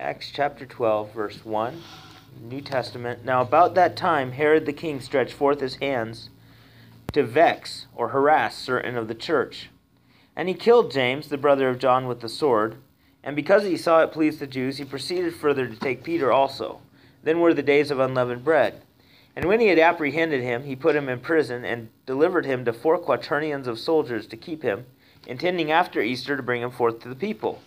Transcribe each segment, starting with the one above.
Acts chapter 12, verse 1, New Testament. Now, about that time, Herod the king stretched forth his hands to vex or harass certain of the church. And he killed James, the brother of John, with the sword. And because he saw it pleased the Jews, he proceeded further to take Peter also. Then were the days of unleavened bread. And when he had apprehended him, he put him in prison and delivered him to four quaternions of soldiers to keep him, intending after Easter to bring him forth to the people.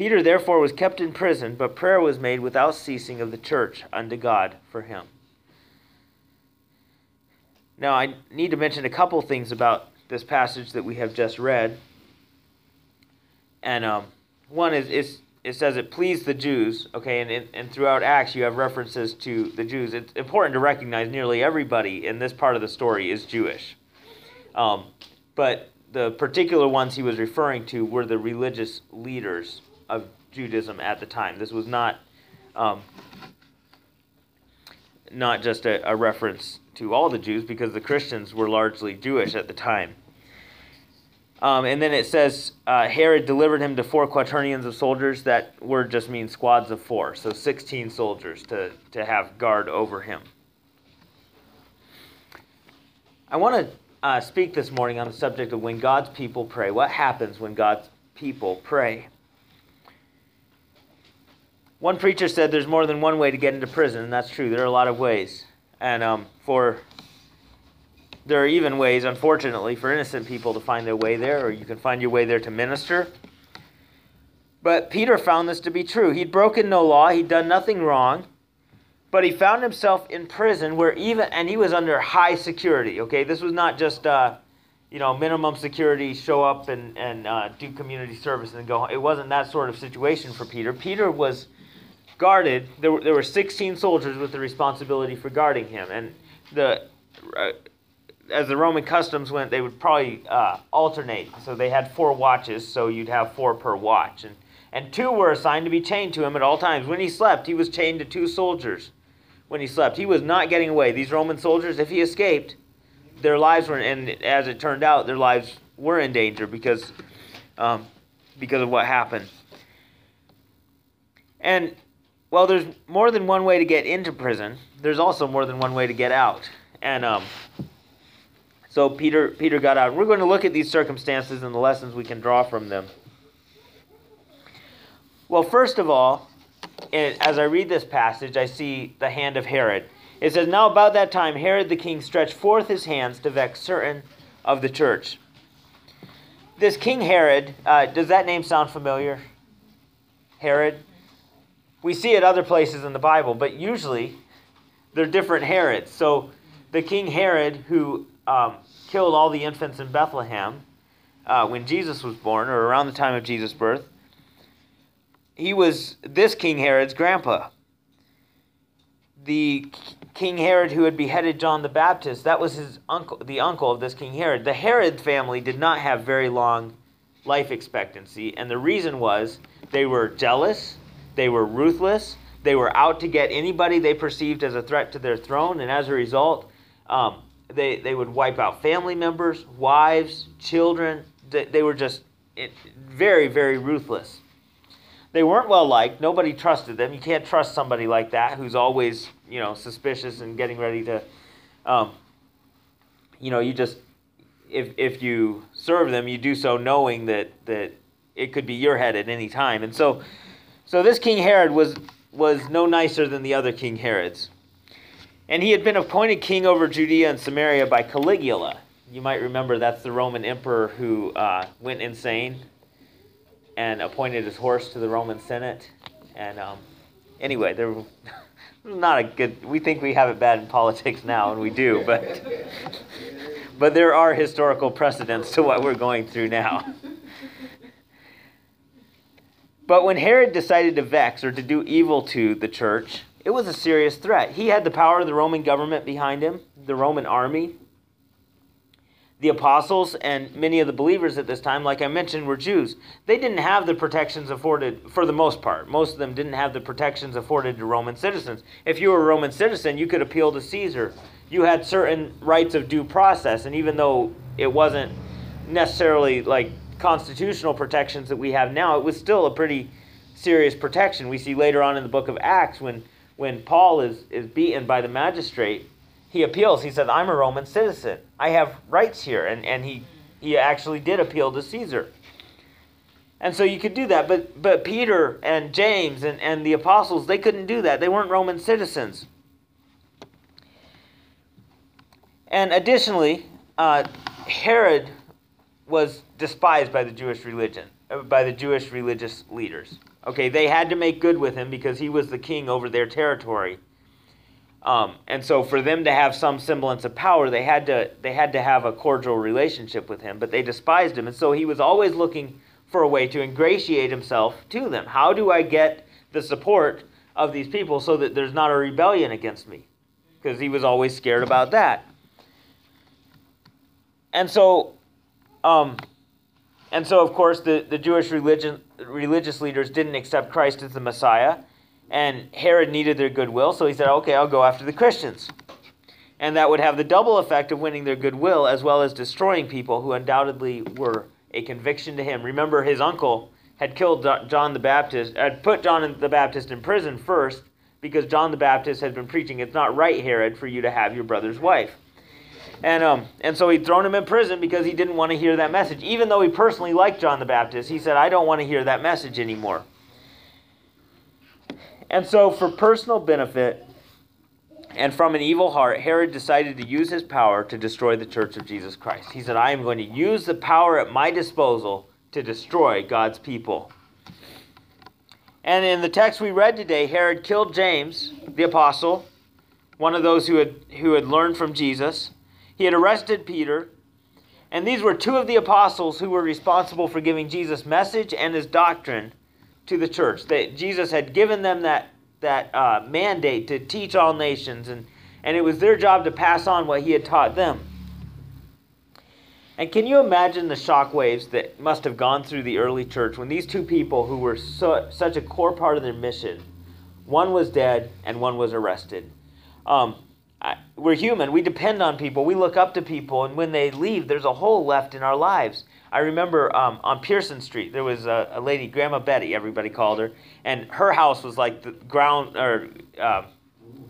Peter therefore was kept in prison, but prayer was made without ceasing of the church unto God for him. Now, I need to mention a couple things about this passage that we have just read. And um, one is, it says it pleased the Jews, okay, and, and throughout Acts you have references to the Jews. It's important to recognize nearly everybody in this part of the story is Jewish. Um, but the particular ones he was referring to were the religious leaders of Judaism at the time. This was not um, not just a, a reference to all the Jews because the Christians were largely Jewish at the time. Um, and then it says uh, Herod delivered him to four quaternions of soldiers. That word just means squads of four, so 16 soldiers to, to have guard over him. I want to uh, speak this morning on the subject of when God's people pray. What happens when God's people pray? One preacher said there's more than one way to get into prison, and that's true. There are a lot of ways. And um, for there are even ways, unfortunately, for innocent people to find their way there, or you can find your way there to minister. But Peter found this to be true. He'd broken no law, he'd done nothing wrong, but he found himself in prison where even, and he was under high security, okay? This was not just, uh, you know, minimum security, show up and, and uh, do community service and go. Home. It wasn't that sort of situation for Peter. Peter was guarded. There were, there were 16 soldiers with the responsibility for guarding him. And the uh, as the Roman customs went, they would probably uh, alternate. So they had four watches, so you'd have four per watch. And, and two were assigned to be chained to him at all times. When he slept, he was chained to two soldiers. When he slept, he was not getting away. These Roman soldiers, if he escaped, their lives were, and as it turned out, their lives were in danger because, um, because of what happened. And well, there's more than one way to get into prison. There's also more than one way to get out. And um, so Peter Peter got out. We're going to look at these circumstances and the lessons we can draw from them. Well, first of all, as I read this passage, I see the hand of Herod. It says, Now about that time, Herod the king stretched forth his hands to vex certain of the church. This King Herod, uh, does that name sound familiar? Herod? We see it other places in the Bible, but usually they're different Herods. So the King Herod, who um, killed all the infants in Bethlehem uh, when Jesus was born, or around the time of Jesus' birth, he was this King Herod's grandpa. The King Herod who had beheaded John the Baptist, that was his uncle, the uncle of this King Herod. The Herod family did not have very long life expectancy, and the reason was they were jealous, they were ruthless, they were out to get anybody they perceived as a threat to their throne, and as a result, um, they, they would wipe out family members, wives, children. They, they were just very, very ruthless. They weren't well liked. Nobody trusted them. You can't trust somebody like that who's always, you know, suspicious and getting ready to, um, you know, you just, if, if you serve them, you do so knowing that, that it could be your head at any time. And so, so this King Herod was, was no nicer than the other King Herods. And he had been appointed king over Judea and Samaria by Caligula. You might remember that's the Roman emperor who uh, went insane and appointed his horse to the Roman Senate. And um, anyway, there not a good. We think we have it bad in politics now, and we do, but but there are historical precedents to what we're going through now. But when Herod decided to vex or to do evil to the church, it was a serious threat. He had the power of the Roman government behind him, the Roman army. The apostles and many of the believers at this time, like I mentioned, were Jews. They didn't have the protections afforded, for the most part. Most of them didn't have the protections afforded to Roman citizens. If you were a Roman citizen, you could appeal to Caesar. You had certain rights of due process, and even though it wasn't necessarily like constitutional protections that we have now, it was still a pretty serious protection. We see later on in the book of Acts when, when Paul is, is beaten by the magistrate, he appeals. He says, I'm a Roman citizen. I have rights here. And, and he, he actually did appeal to Caesar. And so you could do that. But, but Peter and James and, and the apostles, they couldn't do that. They weren't Roman citizens. And additionally, uh, Herod was despised by the Jewish religion, uh, by the Jewish religious leaders. Okay, they had to make good with him because he was the king over their territory. Um, and so for them to have some semblance of power, they had to they had to have a cordial relationship with him, but they despised him. And so he was always looking for a way to ingratiate himself to them. How do I get the support of these people so that there's not a rebellion against me? Because he was always scared about that. And so um, and so, of course, the, the Jewish religion, religious leaders didn't accept Christ as the Messiah, and Herod needed their goodwill, so he said, okay, I'll go after the Christians. And that would have the double effect of winning their goodwill as well as destroying people who undoubtedly were a conviction to him. Remember, his uncle had killed John the Baptist, had put John the Baptist in prison first because John the Baptist had been preaching, it's not right, Herod, for you to have your brother's wife. And, um, and so he'd thrown him in prison because he didn't want to hear that message. Even though he personally liked John the Baptist, he said, I don't want to hear that message anymore. And so, for personal benefit and from an evil heart, Herod decided to use his power to destroy the church of Jesus Christ. He said, I am going to use the power at my disposal to destroy God's people. And in the text we read today, Herod killed James, the apostle, one of those who had, who had learned from Jesus. He had arrested Peter, and these were two of the apostles who were responsible for giving Jesus' message and his doctrine to the church. That Jesus had given them that, that uh, mandate to teach all nations, and, and it was their job to pass on what he had taught them. And can you imagine the shock waves that must have gone through the early church when these two people who were so, such a core part of their mission, one was dead and one was arrested? Um, I, we're human. We depend on people. We look up to people, and when they leave, there's a hole left in our lives. I remember um, on Pearson Street, there was a, a, lady, Grandma Betty, everybody called her, and her house was like the ground or uh,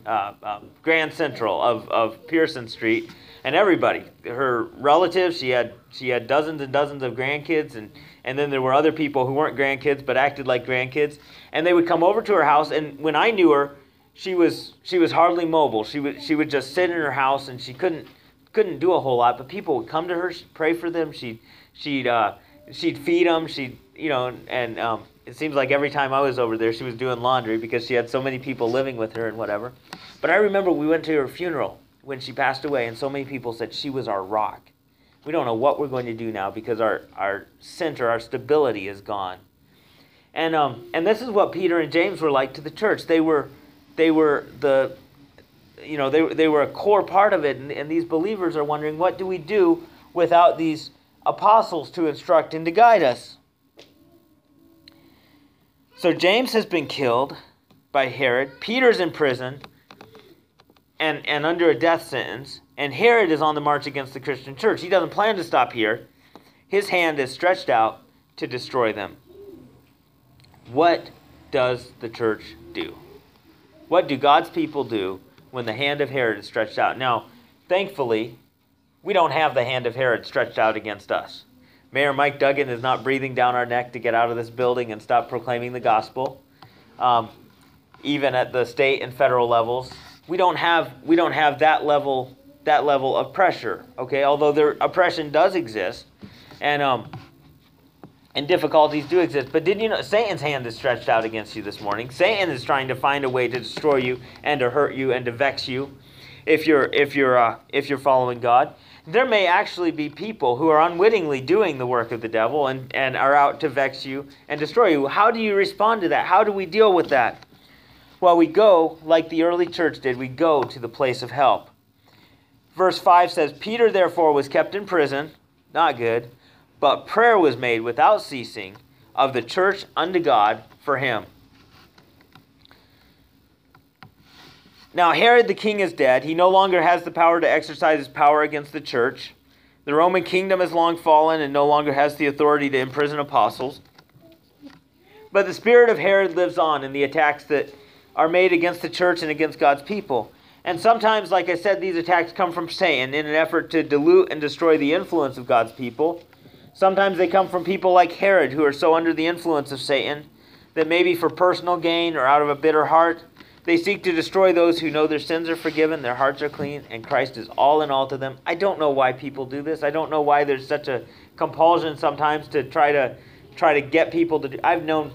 uh, uh, Grand Central of, of Pearson Street, and everybody, her relatives, she had she had dozens and dozens of grandkids, and and then there were other people who weren't grandkids but acted like grandkids, and they would come over to her house, and when I knew her she was she was hardly mobile. She would she would just sit in her house and she couldn't couldn't do a whole lot. But people would come to her, she'd pray for them. She'd she'd uh, she'd feed them. She'd you know and um, it seems like every time I was over there, she was doing laundry because she had so many people living with her and whatever. But I remember we went to her funeral when she passed away, and so many people said she was our rock. We don't know what we're going to do now because our our center, our stability is gone. And um, and this is what Peter and James were like to the church. They were they were the you know they, they were a core part of it and, and these believers are wondering what do we do without these apostles to instruct and to guide us? So james has been killed by herod. Peter's in prison and, and under a death sentence and herod is on the march against the christian church. He doesn't plan to stop here. His hand is stretched out to destroy them. What does the church do what do God's people do when the hand of Herod is stretched out? Now, thankfully, we don't have the hand of Herod stretched out against us. Mayor Mike Duggan is not breathing down our neck to get out of this building and stop proclaiming the gospel. Um, even at the state and federal levels, we don't have we don't have that level that level of pressure. Okay, although their oppression does exist, and um, and difficulties do exist. But did you know Satan's hand is stretched out against you this morning? Satan is trying to find a way to destroy you and to hurt you and to vex you if you're if you're uh, if you're following God. There may actually be people who are unwittingly doing the work of the devil and, and are out to vex you and destroy you. How do you respond to that? How do we deal with that? Well, we go, like the early church did, we go to the place of help. Verse 5 says, Peter therefore was kept in prison, not good, but prayer was made without ceasing of the church unto God for him. Now, Herod the king is dead. He no longer has the power to exercise his power against the church. The Roman kingdom has long fallen and no longer has the authority to imprison apostles. But the spirit of Herod lives on in the attacks that are made against the church and against God's people. And sometimes, like I said, these attacks come from Satan in an effort to dilute and destroy the influence of God's people. Sometimes they come from people like Herod, who are so under the influence of Satan that maybe for personal gain or out of a bitter heart, they seek to destroy those who know their sins are forgiven, their hearts are clean, and Christ is all in all to them. I don't know why people do this. I don't know why there's such a compulsion sometimes to try to try to get people to do. I've known,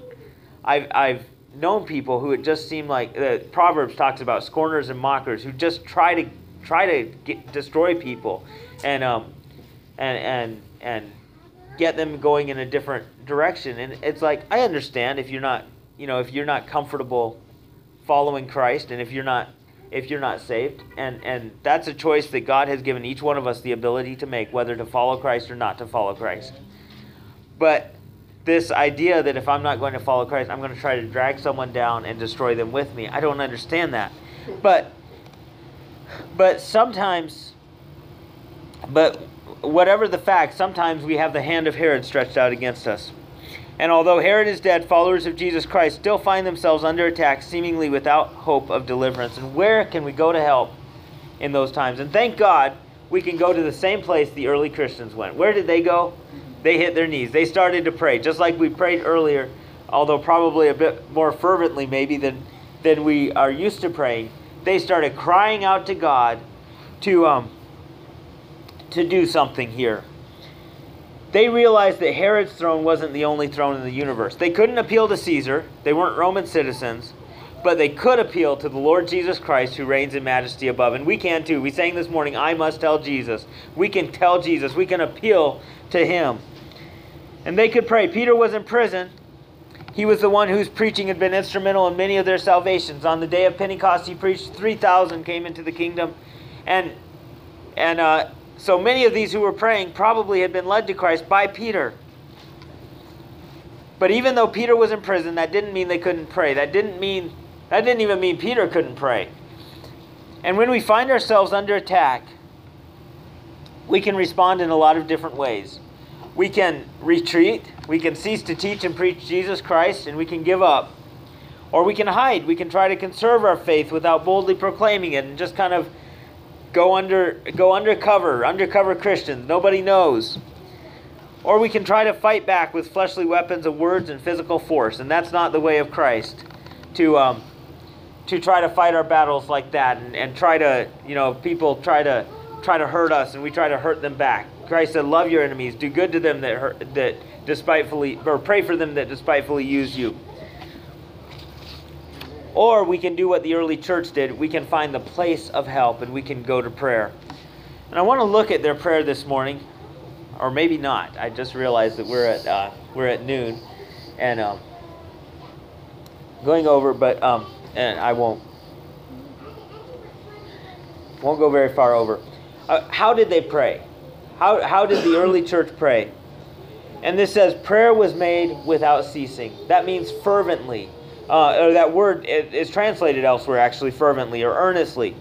I've I've known people who it just seemed like the Proverbs talks about scorners and mockers who just try to try to get, destroy people, and um, and and and get them going in a different direction. And it's like I understand if you're not, you know, if you're not comfortable following Christ, and if you're not if you're not saved, and and that's a choice that God has given each one of us the ability to make, whether to follow Christ or not to follow Christ. But this idea that if I'm not going to follow Christ, I'm going to try to drag someone down and destroy them with me. I don't understand that. But but sometimes but whatever the fact, sometimes we have the hand of Herod stretched out against us. And although Herod is dead, followers of Jesus Christ still find themselves under attack, seemingly without hope of deliverance. And where can we go to help in those times? And thank God we can go to the same place the early Christians went. Where did they go? They hit their knees. They started to pray, just like we prayed earlier, although probably a bit more fervently, maybe, than, than we are used to praying. They started crying out to God to, um, to do something here they realized that Herod's throne wasn't the only throne in the universe. They couldn't appeal to Caesar, they weren't Roman citizens, but they could appeal to the Lord Jesus Christ who reigns in majesty above. And we can too. We sang this morning, I must tell Jesus. We can tell Jesus, we can appeal to him. And they could pray. Peter was in prison. He was the one whose preaching had been instrumental in many of their salvations. On the day of Pentecost, he preached, 3,000 came into the kingdom. And, and uh, so many of these who were praying probably had been led to Christ by Peter. But even though Peter was in prison, that didn't mean they couldn't pray. That didn't mean that didn't even mean Peter couldn't pray. And when we find ourselves under attack, we can respond in a lot of different ways. We can retreat, we can cease to teach and preach Jesus Christ, and we can give up. Or we can hide. We can try to conserve our faith without boldly proclaiming it and just kind of go under go undercover, undercover Christians. Nobody knows. Or we can try to fight back with fleshly weapons of words and physical force, and that's not the way of Christ. To um, to try to fight our battles like that, and, and try to you know people try to try to hurt us, and we try to hurt them back. Christ said, "Love your enemies, do good to them that hurt, that despitefully, or pray for them that despitefully use you." Or we can do what the early church did. We can find the place of help and we can go to prayer. And I want to look at their prayer this morning, or maybe not. I just realized that we're at uh, we're at noon, and um, going over, but um, and I won't won't go very far over. Uh, how did they pray? How how did the early church pray? And this says prayer was made without ceasing. That means fervently uh, or that word is translated elsewhere actually fervently or earnestly.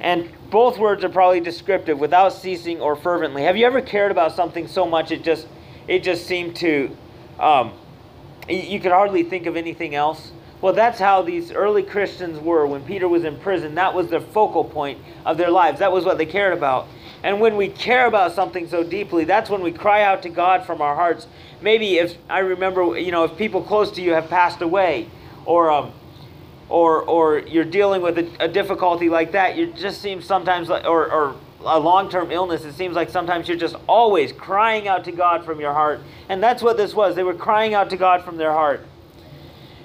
And both words are probably descriptive, without ceasing or fervently. Have you ever cared about something so much it just it just seemed to um, you could hardly think of anything else? Well, that's how these early Christians were when Peter was in prison. That was the focal point of their lives. That was what they cared about. And when we care about something so deeply, that's when we cry out to God from our hearts. Maybe if I remember, you know, if people close to you have passed away, or um, or or you're dealing with a, a difficulty like that, you just seems sometimes like, or or a long-term illness, it seems like sometimes you're just always crying out to God from your heart, and that's what this was. They were crying out to God from their heart.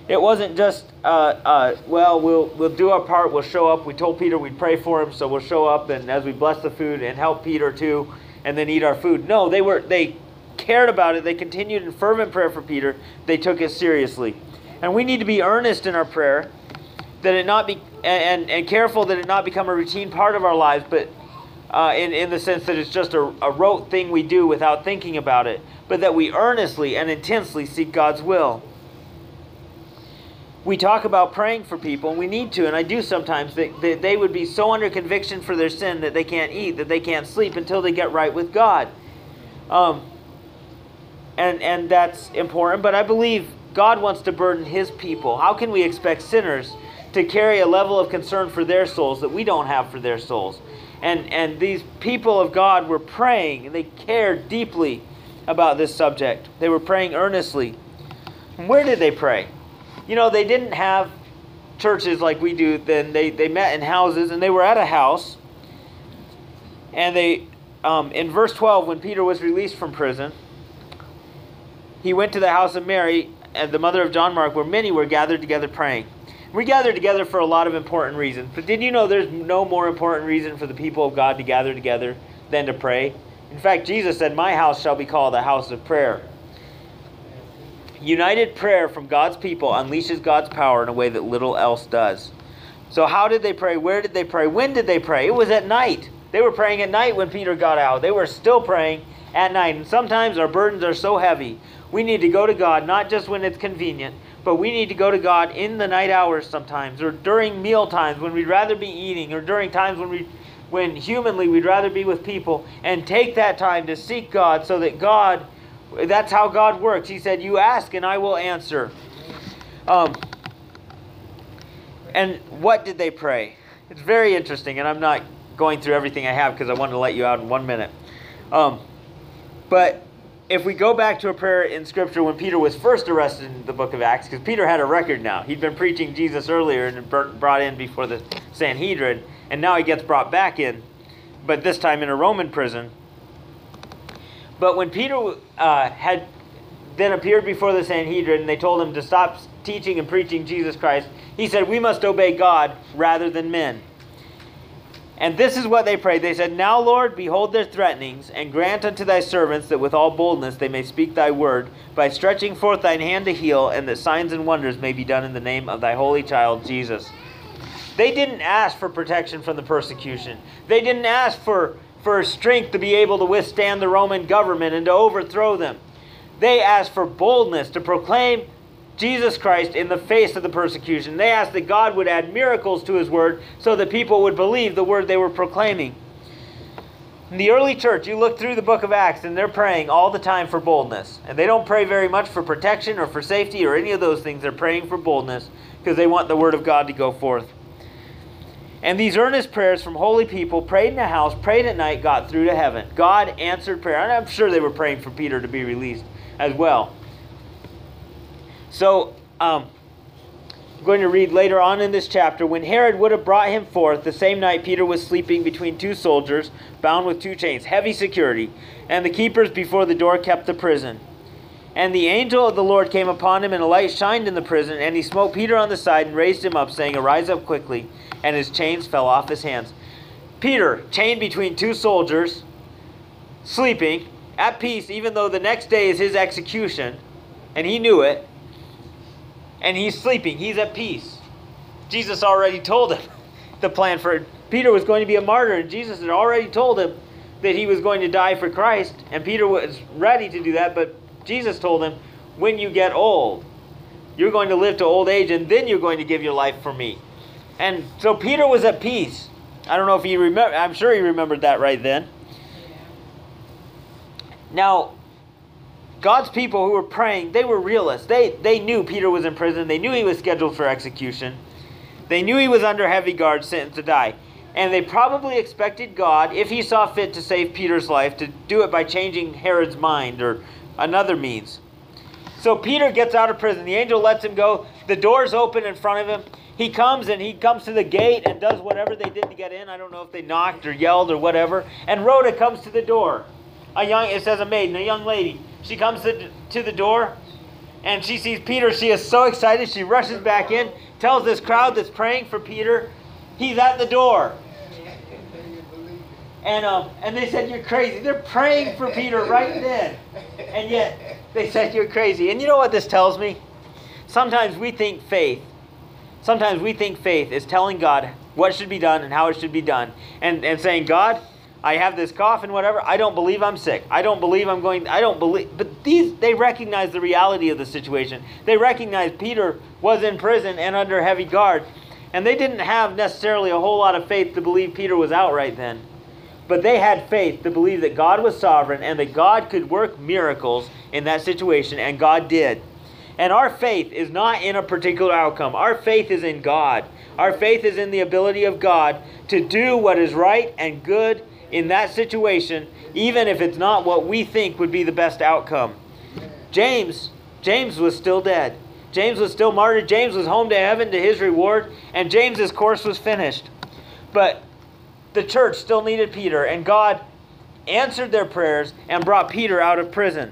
It wasn't just, uh, uh, well, we'll we'll do our part. We'll show up. We told Peter we'd pray for him, so we'll show up and as we bless the food and help Peter too, and then eat our food. No, they were they cared about it. They continued in fervent prayer for Peter. They took it seriously, and we need to be earnest in our prayer, that it not be and and careful that it not become a routine part of our lives, but uh, in, in the sense that it's just a, a rote thing we do without thinking about it, but that we earnestly and intensely seek God's will we talk about praying for people, and we need to, and I do sometimes, that, that they would be so under conviction for their sin that they can't eat, that they can't sleep until they get right with God. Um, and, and that's important, but I believe God wants to burden his people, how can we expect sinners to carry a level of concern for their souls that we don't have for their souls? And, and these people of God were praying, and they cared deeply about this subject. They were praying earnestly. Where did they pray? You know, they didn't have churches like we do. Then they, they met in houses, and they were at a house. And they, um, in verse 12, when Peter was released from prison, he went to the house of Mary, and the mother of John Mark, where many were gathered together praying. We gather together for a lot of important reasons. But did you know there's no more important reason for the people of God to gather together than to pray? In fact, Jesus said, My house shall be called a house of prayer. United prayer from God's people unleashes God's power in a way that little else does. So, how did they pray? Where did they pray? When did they pray? It was at night. They were praying at night when Peter got out. They were still praying at night. And sometimes our burdens are so heavy, we need to go to God not just when it's convenient, but we need to go to God in the night hours sometimes, or during meal times when we'd rather be eating, or during times when we when humanly we'd rather be with people and take that time to seek God so that God that's how God works. He said, You ask and I will answer. Um, and what did they pray? It's very interesting, and I'm not going through everything I have because I wanted to let you out in one minute. Um, but if we go back to a prayer in Scripture when Peter was first arrested in the book of Acts, because Peter had a record now. He'd been preaching Jesus earlier and brought in before the Sanhedrin, and now he gets brought back in, but this time in a Roman prison. But when Peter uh, had then appeared before the Sanhedrin, and they told him to stop teaching and preaching Jesus Christ, he said, We must obey God rather than men. And this is what they prayed. They said, Now, Lord, behold their threatenings, and grant unto thy servants that with all boldness they may speak thy word, by stretching forth thine hand to heal, and that signs and wonders may be done in the name of thy holy child, Jesus. They didn't ask for protection from the persecution. They didn't ask for, for strength to be able to withstand the Roman government and to overthrow them. They asked for boldness to proclaim Jesus Christ in the face of the persecution. They asked that God would add miracles to his word so that people would believe the word they were proclaiming. In the early church, you look through the book of Acts and they're praying all the time for boldness. And they don't pray very much for protection or for safety or any of those things. They're praying for boldness because they want the word of God to go forth. And these earnest prayers from holy people prayed in a house, prayed at night, got through to heaven. God answered prayer. And I'm sure they were praying for Peter to be released as well. So, um, I'm going to read later on in this chapter. When Herod would have brought him forth, the same night Peter was sleeping between two soldiers, bound with two chains, heavy security, and the keepers before the door kept the prison. And the angel of the Lord came upon him, and a light shined in the prison, and he smote Peter on the side and raised him up, saying, Arise up quickly and his chains fell off his hands. Peter, chained between two soldiers, sleeping, at peace, even though the next day is his execution, and he knew it, and he's sleeping, he's at peace. Jesus already told him the plan for Peter was going to be a martyr, and Jesus had already told him that he was going to die for Christ, and Peter was ready to do that, but Jesus told him, When you get old, you're going to live to old age, and then you're going to give your life for me. And so Peter was at peace. I don't know if he remember. I'm sure he remembered that right then. Now, God's people who were praying, they were realists. They they knew Peter was in prison. They knew he was scheduled for execution. They knew he was under heavy guard, sentenced to die. And they probably expected God, if he saw fit to save Peter's life, to do it by changing Herod's mind or another means. So Peter gets out of prison. The angel lets him go. The doors open in front of him he comes and he comes to the gate and does whatever they did to get in. I don't know if they knocked or yelled or whatever. And Rhoda comes to the door. A young, it says a maiden, a young lady. She comes to, to the door and she sees Peter. She is so excited. She rushes back in, tells this crowd that's praying for Peter, he's at the door. And, um, and they said, You're crazy. They're praying for Peter right then. And yet they said, You're crazy. And you know what this tells me? Sometimes we think faith sometimes we think faith is telling God what should be done and how it should be done, and, and saying, God, I have this cough and whatever. I don't believe I'm sick. I don't believe I'm going. I don't believe. But these, they recognize the reality of the situation. They recognize Peter was in prison and under heavy guard. And they didn't have necessarily a whole lot of faith to believe Peter was out right then. But they had faith to believe that God was sovereign and that God could work miracles in that situation, and God did. And our faith is not in a particular outcome. Our faith is in God. Our faith is in the ability of God to do what is right and good in that situation, even if it's not what we think would be the best outcome. James, James was still dead. James was still martyred. James was home to heaven to his reward, and James's course was finished. But the church still needed Peter, and God answered their prayers and brought Peter out of prison.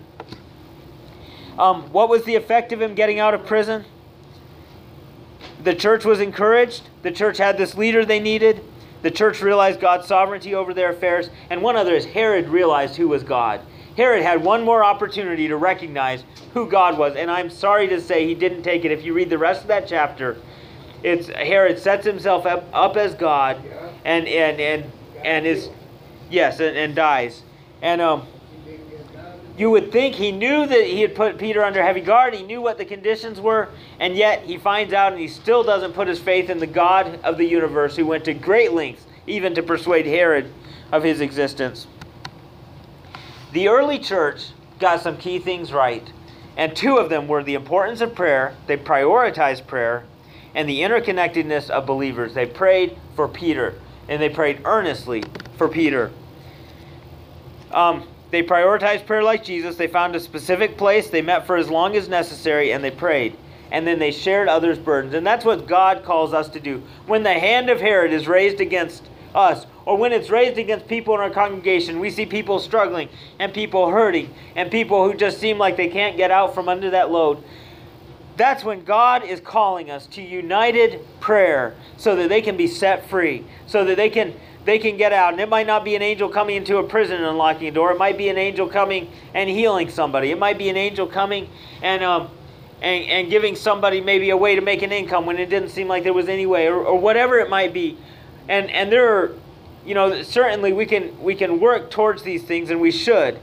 Um, what was the effect of him getting out of prison? The church was encouraged. The church had this leader they needed. The church realized God's sovereignty over their affairs. And one other is Herod realized who was God. Herod had one more opportunity to recognize who God was. And I'm sorry to say he didn't take it. If you read the rest of that chapter, it's Herod sets himself up, up as God and and and and is yes and, and dies. And um you would think he knew that he had put Peter under heavy guard, he knew what the conditions were, and yet he finds out and he still doesn't put his faith in the God of the universe who went to great lengths even to persuade Herod of his existence. The early church got some key things right, and two of them were the importance of prayer, they prioritized prayer, and the interconnectedness of believers. They prayed for Peter, and they prayed earnestly for Peter. Um, they prioritized prayer like Jesus. They found a specific place. They met for as long as necessary and they prayed. And then they shared others' burdens. And that's what God calls us to do. When the hand of Herod is raised against us, or when it's raised against people in our congregation, we see people struggling and people hurting and people who just seem like they can't get out from under that load. That's when God is calling us to united prayer so that they can be set free, so that they can they can get out. And it might not be an angel coming into a prison and unlocking a door. It might be an angel coming and healing somebody. It might be an angel coming and um, and, and giving somebody maybe a way to make an income when it didn't seem like there was any way, or, or whatever it might be. And and there are, you know, certainly we can we can work towards these things, and we should.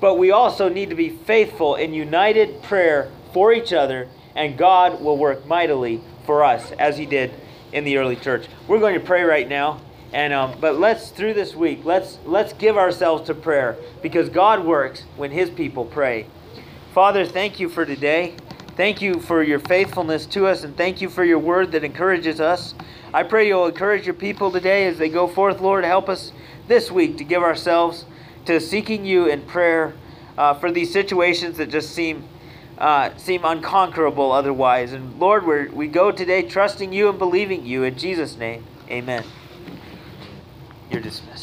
But we also need to be faithful in united prayer for each other, and God will work mightily for us as He did in the early church. We're going to pray right now. And um, but let's through this week, let's let's give ourselves to prayer because God works when His people pray. Father, thank you for today. Thank you for your faithfulness to us, and thank you for your word that encourages us. I pray you'll encourage your people today as they go forth, Lord. Help us this week to give ourselves to seeking you in prayer uh, for these situations that just seem uh, seem unconquerable otherwise. And Lord, we we go today trusting you and believing you in Jesus' name. Amen. You're dismissed.